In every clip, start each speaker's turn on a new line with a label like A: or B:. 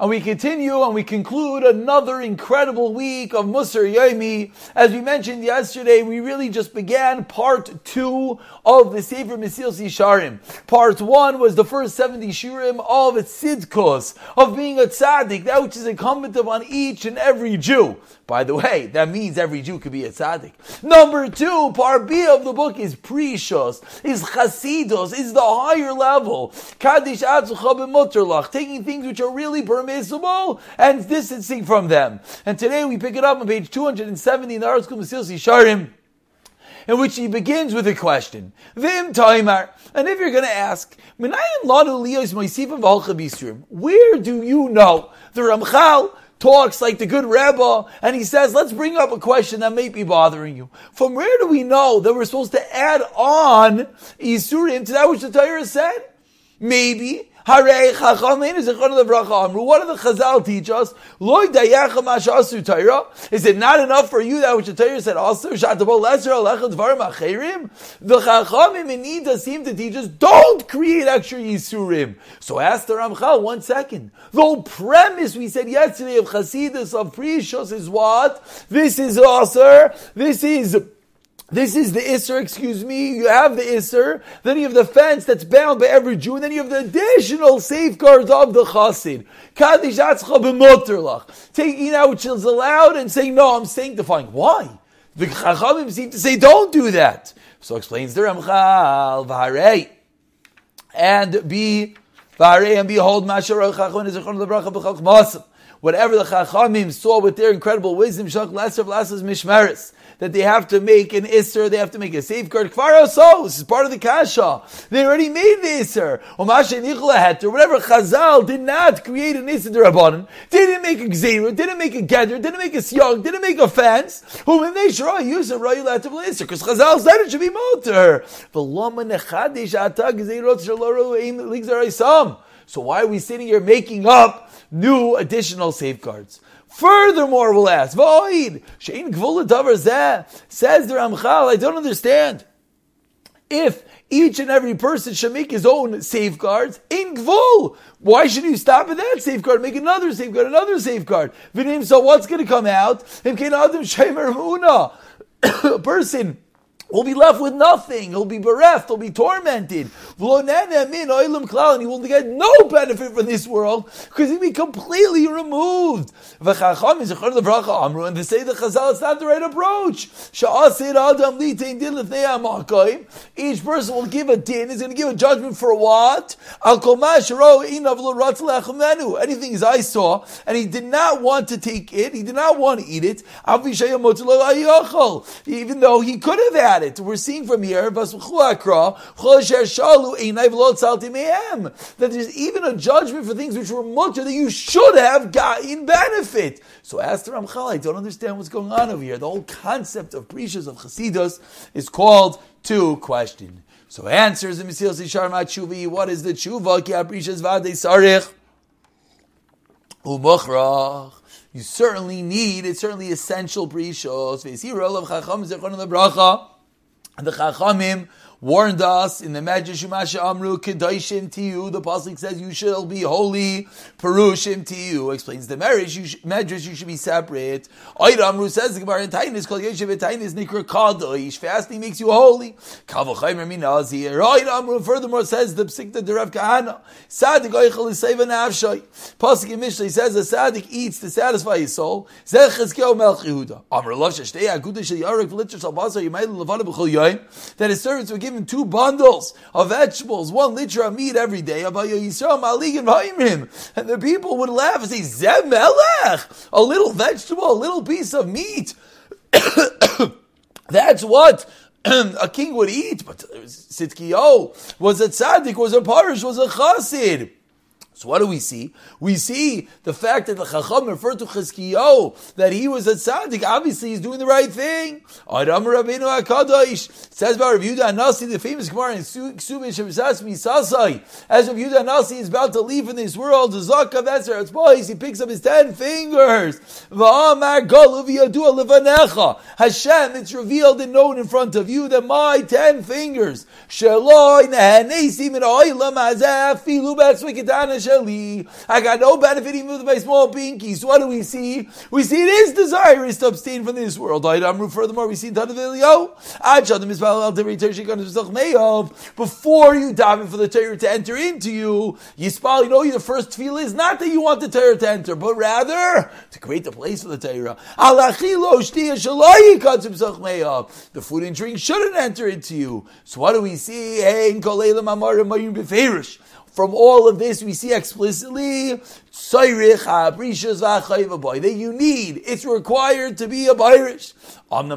A: And we continue and we conclude another incredible week of Musar Yomi. As we mentioned yesterday, we really just began part two of the Sefer Mesilas Yesharim. Part one was the first 70 Shurim of Tzidkos, of being a tzaddik, that which is incumbent upon each and every Jew. By the way, that means every Jew could be a tzaddik. Number two, part B of the book is Prishos, is Chasidos, is the higher level. Kaddish Atzucha taking things which are really and distancing from them. And today we pick it up on page 270 in the article Yisharim in which he begins with a question. Vim Taimar. And if you're going to ask, where do you know the Ramchal talks like the good Rebbe, and he says, let's bring up a question that may be bothering you. From where do we know that we're supposed to add on Isurim to that which the Torah said? Maybe what do the Chazal teach us? Is it not enough for you that which the Torah said also? The Chachamim in Nida seem to teach us, don't create extra Yisurim. So ask the Ramchal, one second. The whole premise we said yesterday of Chasidus, of Prishos is what? This is Aser, this is this is the Isser, excuse me. You have the Isser, then you have the fence that's bound by every Jew, and then you have the additional safeguards of the Chassid. Taking out which is allowed and saying, no, I'm sanctifying. Why? The Chachamim seem to say, don't do that. So explains the Ramchal, V'harei, and be, V'harei, and behold, Chachon is a Chon Lebracha B'chach Masam. Whatever the Chachamim saw with their incredible wisdom, Shach Lasser V'Lasser's Mishmaris, that they have to make an Isser, they have to make a safeguard. Kfar so this is part of the Kasha. They already made the Isser. Or whatever Chazal did not create an Isser Rabbanan, didn't make a Gzeira, didn't make a Gather, didn't make a Siyag, didn't make a fence, who in they should use a Royal Ativ Isser, because Chazal said it should be Motor. So why are we sitting here making up new additional safeguards? Furthermore, we'll ask, Void, Shein says the Ramchal, I don't understand. If each and every person should make his own safeguards in Gvul, why should you stop at that safeguard, make another safeguard, another safeguard? So what's going to come out? A person will be left with nothing. He'll be bereft. He'll be tormented. And he will get no benefit from this world because he'll be completely removed. And they say the Chazal, it's not the right approach. Each person will give a din, is going to give a judgment for what? Anything as I saw, and he did not want to take it, he did not want to eat it, even though he could have had it. We're seeing from here that there's even a judgment for things which were mutter that you should have gotten benefit. So ask the Ramchal, I don't understand what's going on over here. The whole concept of precious of Chasidus is called to question. So answers the Mesil Sishar Matshuvi, what is the tshuva? Ki aprishas. You certainly need, it's certainly essential precious. Lebracha. The Chachamim warned us in the Medrash Shumasha Amru Kedoshim Tiyu. The pasuk says you shall be holy. Perushim Tiyu explains the marriage. You sh- Medrash you should be separate. Oida Amru says the Gemara in Tainis called Yeshiv Tainis Nikra Kadosh. Fasting makes you holy. Kavachaymer Minazir. Oida Amru furthermore says the Psikta Derav Kahana. Sadik Oichel is Seva Nafshay. Pasuk in Mishlei says a Sadik eats to satisfy his soul. Zech Chizkiyahu Melch. Amru Lav Shashtei Agudah Shel Yarek V'Litzer Shal Basar Yimayel Levana B'Chol Yoyim. That his servants were given given two bundles of vegetables, one liter of meat every day. And the people would laugh and say, Zemelech, a little vegetable, a little piece of meat. That's what a king would eat. But Sitkio was a tzaddik, was a parish, was a chassid. So what do we see? We see the fact that the Chacham referred to Chizkiyahu, that he was a tzaddik. Obviously, he's doing the right thing. Adam Rabbeinu HaKadosh says about Rav Yehuda Nasi, the famous Gemara in Ksubin Shemsas Misasai, as Rav Yehuda Nasi is about to leave in this world, the Zakav Eser boys, he picks up his ten fingers. Hashem, it's revealed and known in front of you that my ten fingers, Shaloi Nehenesim in Oilam Azaf, Filu I got no benefit even with my small pinkies. What do we see? We see it is desirous to abstain from this world. Furthermore, we see in before you daven for the Torah to enter into you, Yispal, you know, the first feel is not that you want the Torah to enter, but rather to create the place for the Torah. The food and drink shouldn't enter into you. So what do we see? From all of this, we see explicitly that you need, it's required to be a Irish. We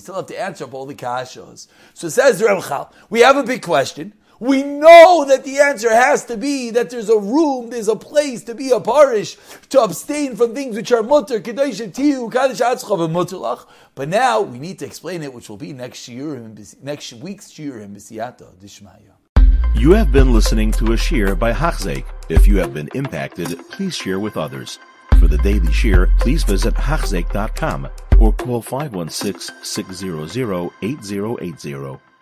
A: still have to answer up all the kashos. So says Ramchal, we have a big question. We know that the answer has to be that there's a room, there's a place to be a parish, to abstain from things which are mutter, kadosh But now we need to explain it, which will be next year, next week's year in Bisiyata Dishmaya.
B: You have been listening to a shear by Hachzeik. If you have been impacted, please share with others. For the daily shear, please visit Hachzeik.com or call 516 600 8080.